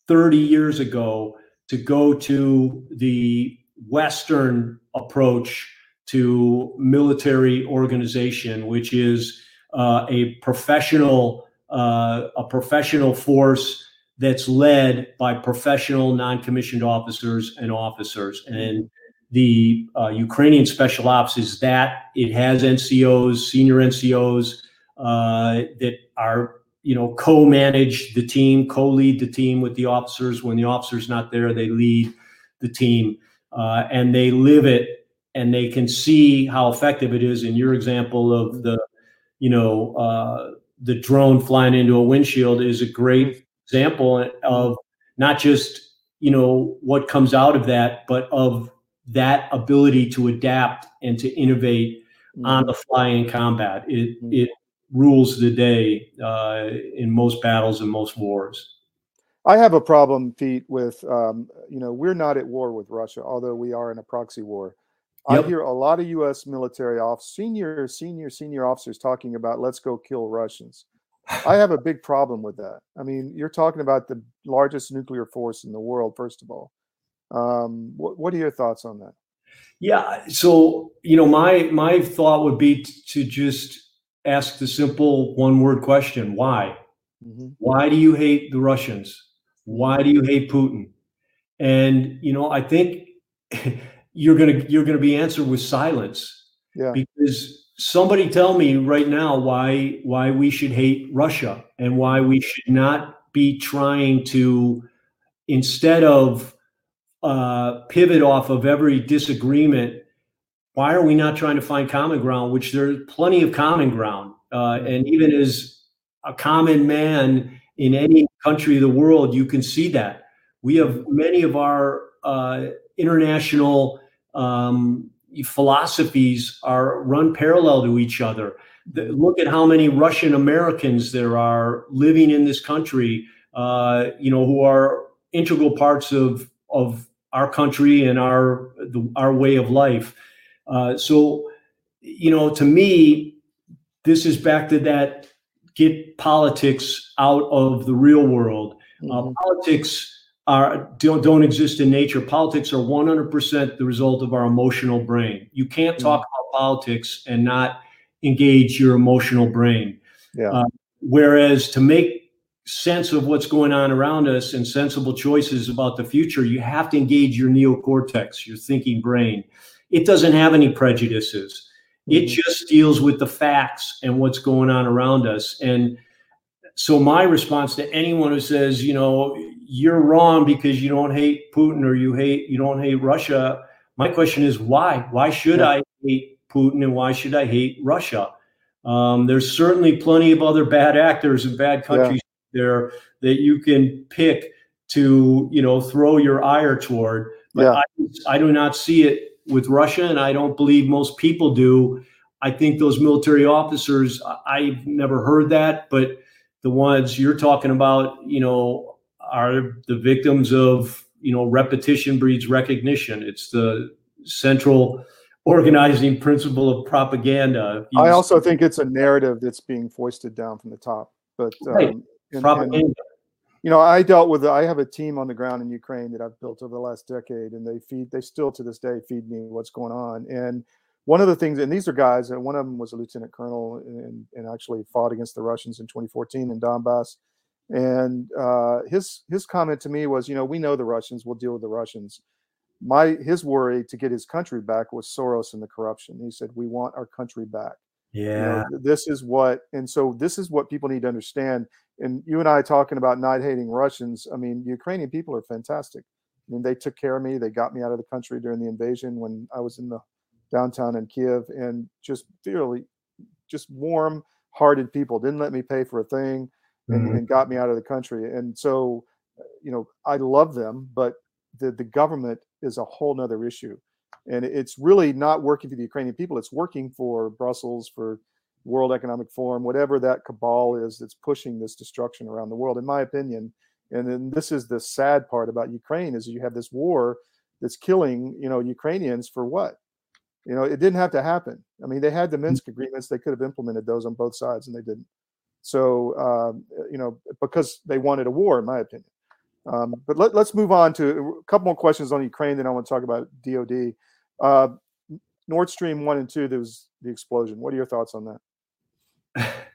30 years ago to go to the Western approach to military organization, which is uh, a professional uh, a professional force that's led by professional non-commissioned officers and officers. And the uh, Ukrainian Special Ops is that it has NCOs, senior NCOs uh, that are you know co-manage the team, co-lead the team with the officers. When the officer's not there, they lead the team, uh, and they live it, and they can see how effective it is. In your example of the, you know, uh, the drone flying into a windshield is a great example of not just you know what comes out of that, but of that ability to adapt and to innovate on the fly in combat. It Mhm. it rules the day uh, in most battles and most wars. I have a problem, Pete, with um, you know we're not at war with Russia, although we are in a proxy war. I hear a lot of U.S. military off senior, senior, senior officers talking about let's go kill Russians. I have a big problem with that. I mean, you're talking about the largest nuclear force in the world, first of all. Um, what, what are your thoughts on that? Yeah. So you know, my my thought would be to just ask the simple one word question: Why? Mm-hmm. Why do you hate the Russians? Why do you hate Putin? And you know, I think you're gonna you're gonna be answered with silence. Yeah. Because somebody tell me right now why why we should hate Russia and why we should not be trying to instead of uh, pivot off of every disagreement. Why are we not trying to find common ground? Which there's plenty of common ground, uh, and even as a common man in any country of the world, you can see that we have many of our uh, international um, philosophies are run parallel to each other. The, look at how many Russian Americans there are living in this country, uh, you know, who are integral parts of of our country and our the, our way of life. Uh, so, you know, to me, this is back to that get politics out of the real world. Uh, mm-hmm. politics are don't, don't exist in nature. Politics are 100% the result of our emotional brain. You can't mm. talk mm-hmm. about politics and not engage your emotional brain. Yeah. Uh, whereas to make sense of what's going on around us and sensible choices about the future, you have to engage your neocortex, your thinking brain. It doesn't have any prejudices. Mm-hmm. It just deals with the facts and what's going on around us. And so my response to anyone who says, you know, you're wrong because you don't hate Putin or you hate you don't hate Russia. My question is why? Why should yeah. I hate Putin and why should I hate Russia? Um, there's certainly plenty of other bad actors and bad countries yeah. there that you can pick to you know throw your ire toward. But yeah. I, I do not see it with Russia, and I don't believe most people do. I think those military officers, I've never heard that, but the ones you're talking about, you know, are the victims of you know repetition breeds recognition. It's the central organizing principle of propaganda. I also think it's a narrative that's being foisted down from the top. But right. um, and, propaganda. And, you know, I dealt with. I have a team on the ground in Ukraine that I've built over the last decade, and they feed. They still to this day feed me what's going on. And one of the things, and these are guys, and one of them was a lieutenant colonel and, and actually fought against the Russians in 2014 in Donbass. And uh, his his comment to me was, you know, we know the Russians, we'll deal with the Russians. My his worry to get his country back was Soros and the corruption. He said, we want our country back. Yeah, you know, this is what, and so this is what people need to understand. And you and I talking about not hating Russians. I mean, Ukrainian people are fantastic. I mean, they took care of me. They got me out of the country during the invasion when I was in the downtown in Kiev, and just fairly, just warm-hearted people. Didn't let me pay for a thing and, mm-hmm. and got me out of the country. And so, uh, you know, I love them, but the the government is a whole nother issue, and it's really not working for the Ukrainian people. It's working for Brussels, for World Economic Forum, whatever that cabal is that's pushing this destruction around the world. In my opinion, and then this is the sad part about Ukraine is you have this war that's killing you know Ukrainians for what? You know, it didn't have to happen. I mean, they had the mm. Minsk agreements; they could have implemented those on both sides, and they didn't. So, um, you know, because they wanted a war, in my opinion. Um, but let, us move on to a couple more questions on Ukraine. Then I want to talk about DoD. Uh, Nord Stream one and two. There was the explosion. What are your thoughts on that?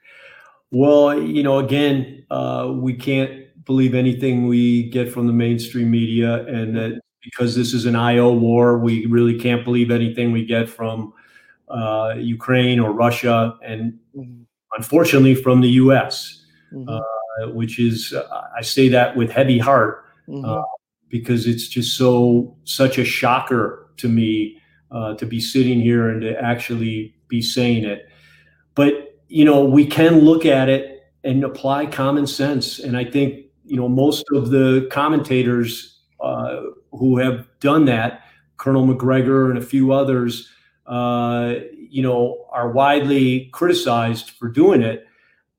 Well, you know, again, uh, we can't believe anything we get from the mainstream media, and that because this is an IO war, we really can't believe anything we get from uh, Ukraine or Russia. And mm-hmm unfortunately, from the U.S., mm-hmm. uh, which is uh, I say that with heavy heart mm-hmm. uh, because it's just so such a shocker to me uh, to be sitting here and to actually be saying it. But you know, we can look at it and apply common sense, and I think you know most of the commentators uh, who have done that, Colonel Macgregor and a few others. Uh, you know, are widely criticized for doing it,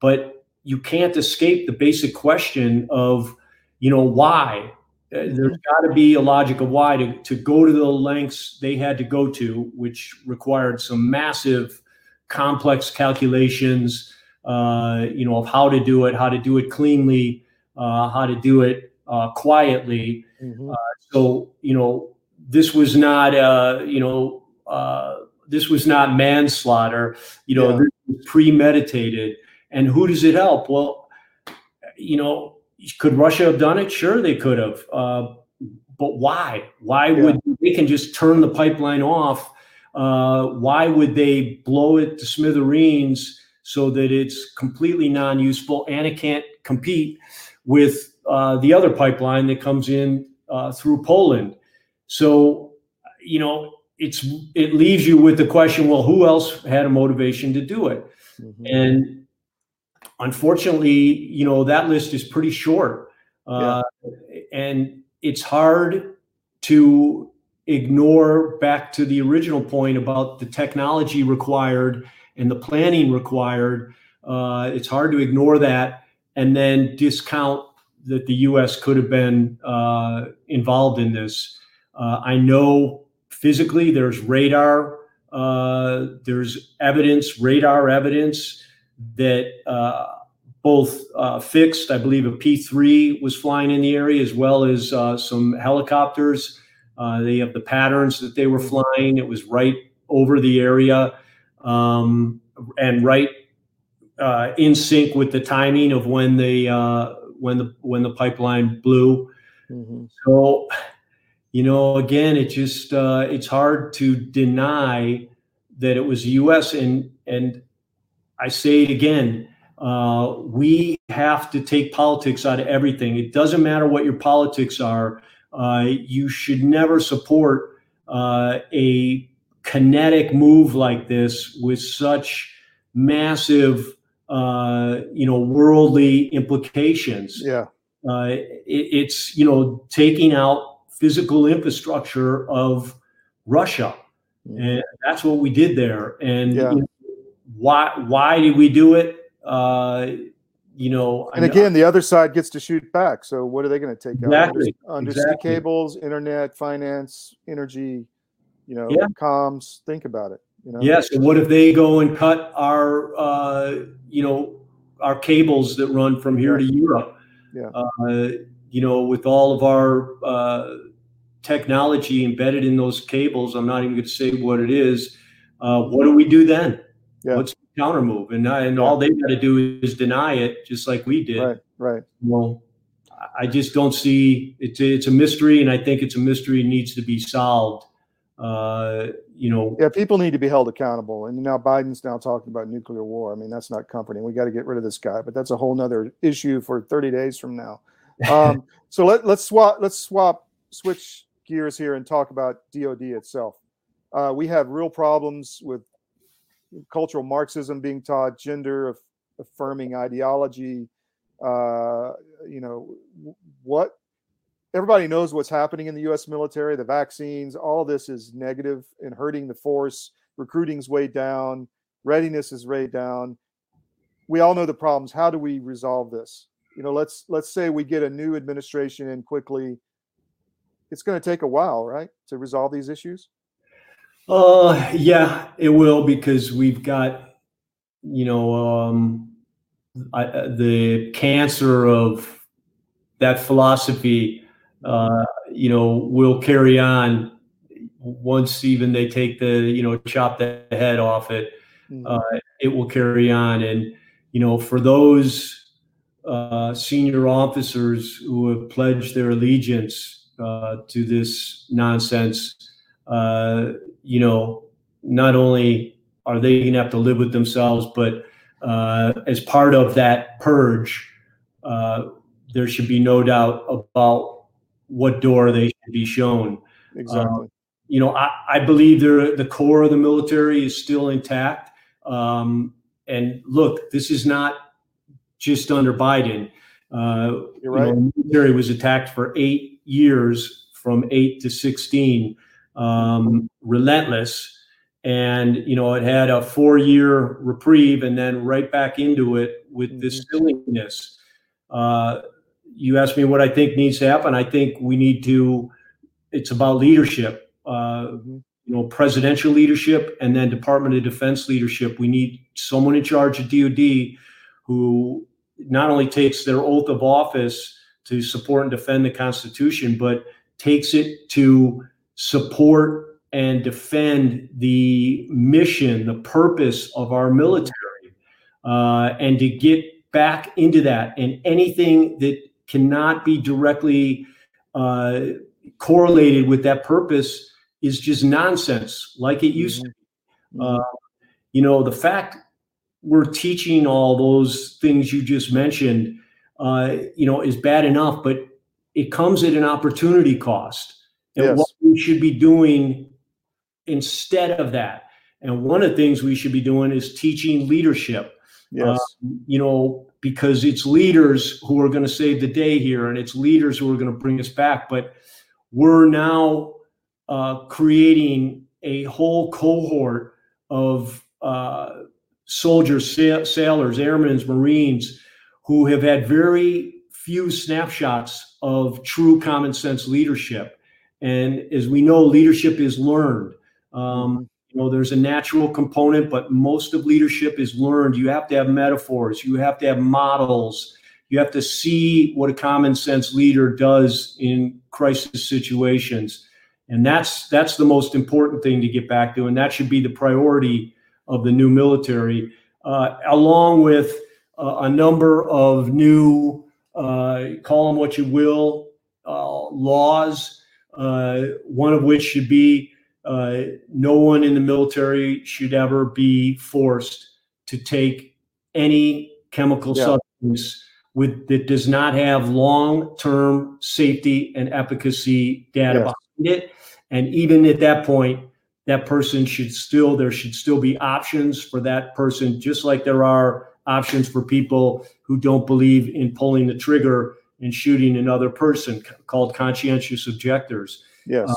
but you can't escape the basic question of, you know, why. Uh, there's mm-hmm. got to be a logic of why to, to go to the lengths they had to go to, which required some massive, complex calculations, uh, you know, of how to do it, how to do it cleanly, uh, how to do it uh, quietly. Mm-hmm. Uh, so, you know, this was not, uh, you know, uh, this was not manslaughter. You know, yeah. this was premeditated. And who does it help? Well, you know, could Russia have done it? Sure, they could have. Uh, but why? Why yeah. would they can just turn the pipeline off? Uh, why would they blow it to smithereens so that it's completely non-useful and it can't compete with uh, the other pipeline that comes in uh, through Poland? So, you know, it's it leaves you with the question: Well, who else had a motivation to do it? Mm-hmm. And unfortunately, you know, that list is pretty short, uh, yeah. and it's hard to ignore back to the original point about the technology required and the planning required. Uh, it's hard to ignore that and then discount that the U.S. could have been uh, involved in this. Uh, I know physically there's radar, uh, there's evidence, radar evidence that uh, both uh, fixed, I believe a P 3 was flying in the area, as well as some helicopters uh, they have the patterns that they were mm-hmm. flying. It was right over the area um, and right uh, in sync with the timing of when the uh, when the when the pipeline blew. Mm-hmm. So, you know, again, it just uh, it's hard to deny that it was U.S. and and I say it again. Uh, we have to take politics out of everything. It doesn't matter what your politics are uh, you should never support uh, a kinetic move like this with such massive, uh, you know, worldly implications. Yeah, uh, it, it's you know taking out physical infrastructure of Russia, mm. and that's what we did there. And yeah. you know, why why did we do it? Uh, you know. And again, the other side gets to shoot back. So what are they going to take exactly, out? Undersea exactly. cables, internet, finance, energy, you know, yeah. comms. Think about it. You know? Yes. And what if they go and cut our, uh, you know, our cables that run from here yeah. to Europe? Yeah. Uh, you know, with all of our uh, technology embedded in those cables, I'm not even going to say what it is. Uh, what do we do then? Yeah. What's counter move, and and all they got to do is deny it, just like we did. Right, right. Well, I just don't see it's a, it's a mystery, and I think it's a mystery needs to be solved. Uh, you know, yeah, people need to be held accountable, and now Biden's now talking about nuclear war. I mean, that's not comforting. We got to get rid of this guy, but that's a whole nother issue for 30 days from now. Um, so let let's swap let's swap switch gears here and talk about DoD itself. Uh, we have real problems with cultural Marxism being taught, gender affirming ideology. Uh, you know, what everybody knows what's happening in the U.S. military, the vaccines, all this is negative and hurting the force. Recruiting's way down, readiness is way down. We all know the problems. How do we resolve this? You know, let's let's say we get a new administration in quickly. It's going to take a while, right, to resolve these issues. Uh, yeah, it will because we've got, you know, um, I, uh, the cancer of that philosophy, uh, you know, will carry on once even they take the, you know, chop the head off it. Mm-hmm. Uh, it will carry on, and you know, for those uh, senior officers who have pledged their allegiance uh, to this nonsense uh, you know, not only are they going to have to live with themselves, but uh, as part of that purge, uh, there should be no doubt about what door they should be shown. Exactly. Um, you know, I, I believe the core of the military is still intact. Um, and look, this is not just under Biden. Uh, You're right. You know, the military was attacked for eight years, from eight to sixteen um, relentless. And, you know, it had a four year reprieve and then right back into it with this mm-hmm. silliness. Uh, you asked me what I think needs to happen. I think we need to, it's about leadership, uh, mm-hmm. you know, presidential leadership and then Department of Defense leadership. We need someone in charge of DOD who not only takes their oath of office to support and defend the Constitution, but takes it to support and defend the mission, the purpose of our military, uh, and to get back into that. And anything that cannot be directly uh, correlated with that purpose is just nonsense, like it used to. Mm-hmm. Uh, you know, the fact we're teaching all those things you just mentioned, uh, you know, is bad enough, but it comes at an opportunity cost. And yes. what we should be doing instead of that, and one of the things we should be doing is teaching leadership. Yes. Um, you know, because it's leaders who are going to save the day here, and it's leaders who are going to bring us back. But we're now uh, creating a whole cohort of uh, soldiers, sa- sailors, airmen, Marines who have had very few snapshots of true common sense leadership. And as we know, leadership is learned. Um, mm-hmm. you know, there's a natural component, but most of leadership is learned. You have to have metaphors, you have to have models, you have to see what a common sense leader does in crisis situations. And that's that's the most important thing to get back to, and that should be the priority of the new military, uh, along with a number of new, uh, call them what you will, uh, laws. Uh, one of which should be uh, no one in the military should ever be forced to take any chemical yeah. substance with that does not have long-term safety and efficacy data yes. behind it. And even at that point, that person should still there should still be options for that person just like there are options for people who don't believe in pulling the trigger and shooting another person called conscientious objectors yes uh,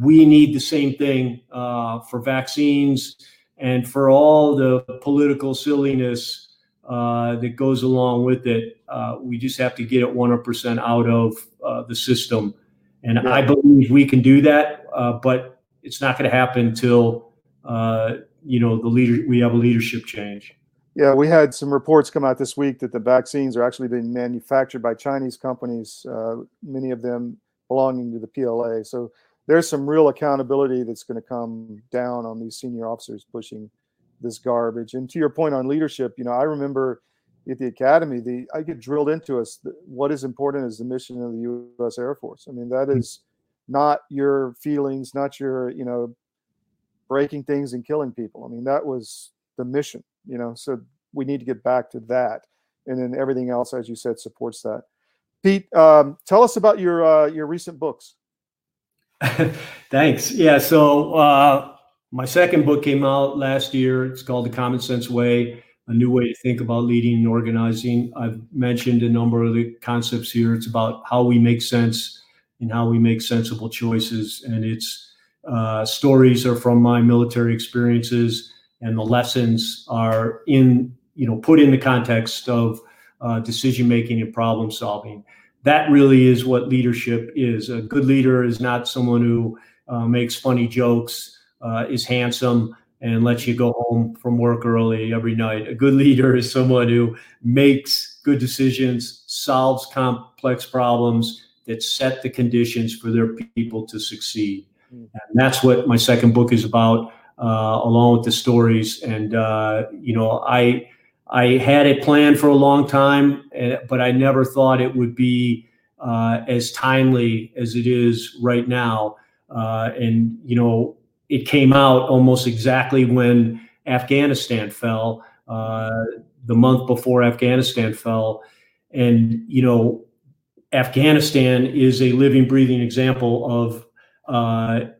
we need the same thing uh, for vaccines and for all the political silliness uh, that goes along with it. Uh, we just have to get it 100% out of uh, the system. And yeah. I believe we can do that, uh, but it's not going to happen until uh, you know the leader we have a leadership change. Yeah, we had some reports come out this week that the vaccines are actually being manufactured by Chinese companies, uh, many of them belonging to the PLA. So there's some real accountability that's going to come down on these senior officers pushing this garbage. And to your point on leadership, you know, I remember at the academy, the I get drilled into us what is important is the mission of the U.S. Air Force. I mean, that hmm. not your feelings, not your, you know, breaking things and killing people. I mean, that was the mission, you know. So we need to get back to that, and then everything else, as you said, supports that. Pete, um, tell us about your uh, your recent books. Thanks. Yeah. So uh, my second book came out last year. It's called The Common Sense Way: A New Way to Think About Leading and Organizing. I've mentioned a number of the concepts here. It's about how we make sense and how we make sensible choices. And it's uh, stories are from my military experiences, and the lessons are in you know put in the context of uh, decision making and problem solving. That really is what leadership is. A good leader is not someone who uh, makes funny jokes, uh, is handsome, and lets you go home from work early every night. A good leader is someone who makes good decisions, solves complex problems, that set the conditions for their people to succeed. Mm. And that's what my second book is about, along with the stories. And uh, you know, I I had it planned for a long time, eh, but I never thought it would be uh, as timely as it is right now. Uh, and you know, it came out almost exactly when Afghanistan fell, uh, the month before Afghanistan fell, and you know Afghanistan is a living, breathing example of uh,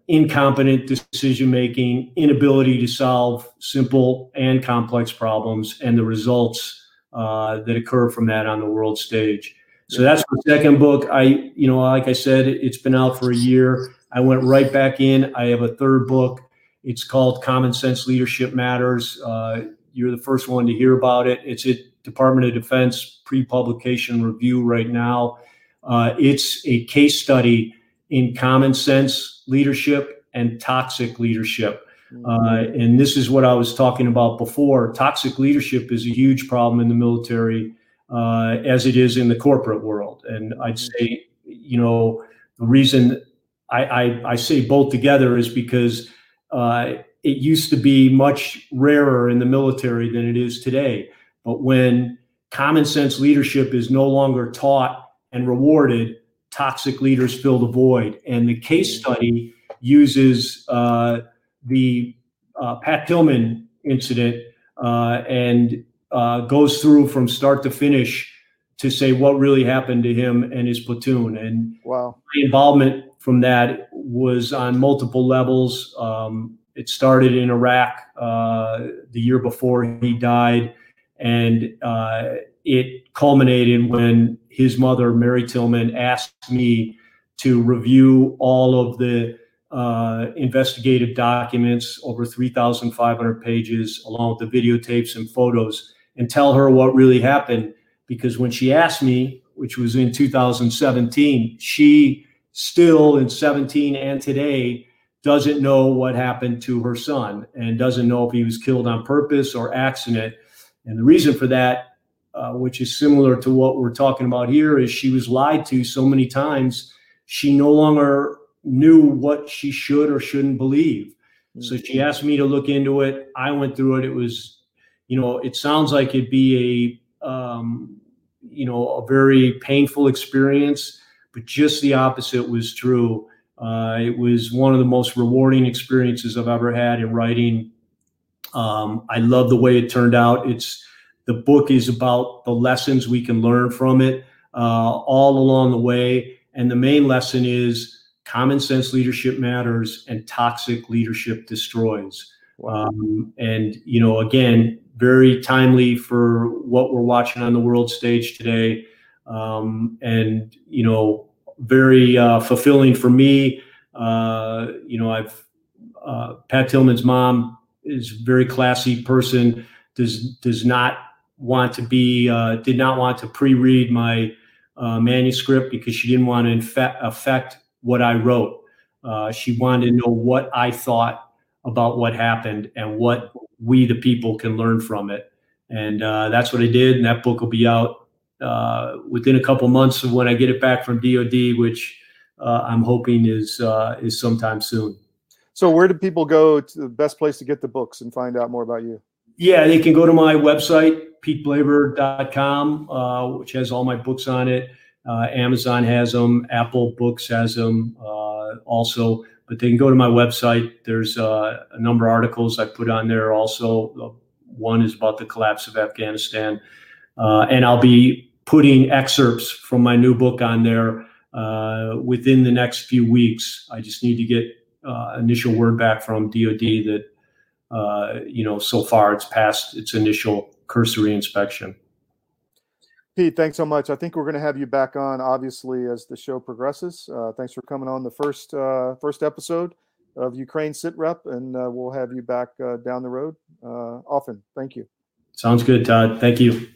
incompetent decision making, inability to solve simple and complex problems, and the results uh, that occur from that on the world stage. So that's my second book. I, you know, like I said, it's been out for a year. I went right back in. I have a third book. It's called Common Sense Leadership Matters. Uh, you're the first one to hear about it. It's at Department of Defense pre-publication review right now. Uh, it's a case study in common sense leadership and toxic leadership. Mm-hmm. Uh, and this is what I was talking about before. Toxic leadership is a huge problem in the military, uh, as it is in the corporate world. And I'd mm-hmm. say, you know, the reason I, I, I say both together is because uh, it used to be much rarer in the military than it is today. But when common sense leadership is no longer taught and rewarded, toxic leaders fill the void. And the case study uses uh, the uh, Pat Tillman incident uh, and uh, goes through from start to finish to say what really happened to him and his platoon. And wow. my involvement from that was on multiple levels. Um, it started in Iraq uh, the year before he died, and uh, it culminated when his mother, Mary Tillman, asked me to review all of the uh, investigative documents, over 3,500 pages, along with the videotapes and photos, and tell her what really happened. Because when she asked me, which was in 2017, she still in 17 and today doesn't know what happened to her son and doesn't know if he was killed on purpose or accident. And the reason for that, uh, which is similar to what we're talking about here, is she was lied to so many times, she no longer knew what she should or shouldn't believe. So she mm-hmm. asked me to look into it. I went through it. It was, you know, it sounds like it'd be a, um, you know, a very painful experience, but just the opposite was true. Uh, it was one of the most rewarding experiences I've ever had in writing. Um, I love the way it turned out. It's the book is about the lessons we can learn from it uh, all along the way, and the main lesson is common sense leadership matters and toxic leadership destroys. Wow. Um, and you know, again, very timely for what we're watching on the world stage today, um, and you know, very uh, fulfilling for me. Uh, you know, I've uh, Pat Tillman's mom is a very classy person. Does does not want to be uh, did not want to pre-read my uh, manuscript because she didn't want to infect, affect what I wrote. Uh, she wanted to know what I thought about what happened and what we the people can learn from it. And that's what I did. And that book will be out uh, within a couple months of when I get it back from DoD, which uh, I'm hoping is uh, is sometime soon. So, where do people go to the best place to get the books and find out more about you? Yeah, they can go to my website, peteblaber.com, uh, which has all my books on it. Uh, Amazon has them, Apple Books has them uh, also, but they can go to my website. There's a number of articles I put on there also. One is about the collapse of Afghanistan. Uh, and I'll be putting excerpts from my new book on there uh, within the next few weeks. I just need to get uh, initial word back from DoD that uh, you know so far it's passed its initial cursory inspection. Pete, thanks so much. I think we're going to have you back on, obviously, as the show progresses. Uh, thanks for coming on the first uh, first episode of Ukraine SitRep, and uh, we'll have you back down the road often. Thank you. Sounds good, Todd. Thank you.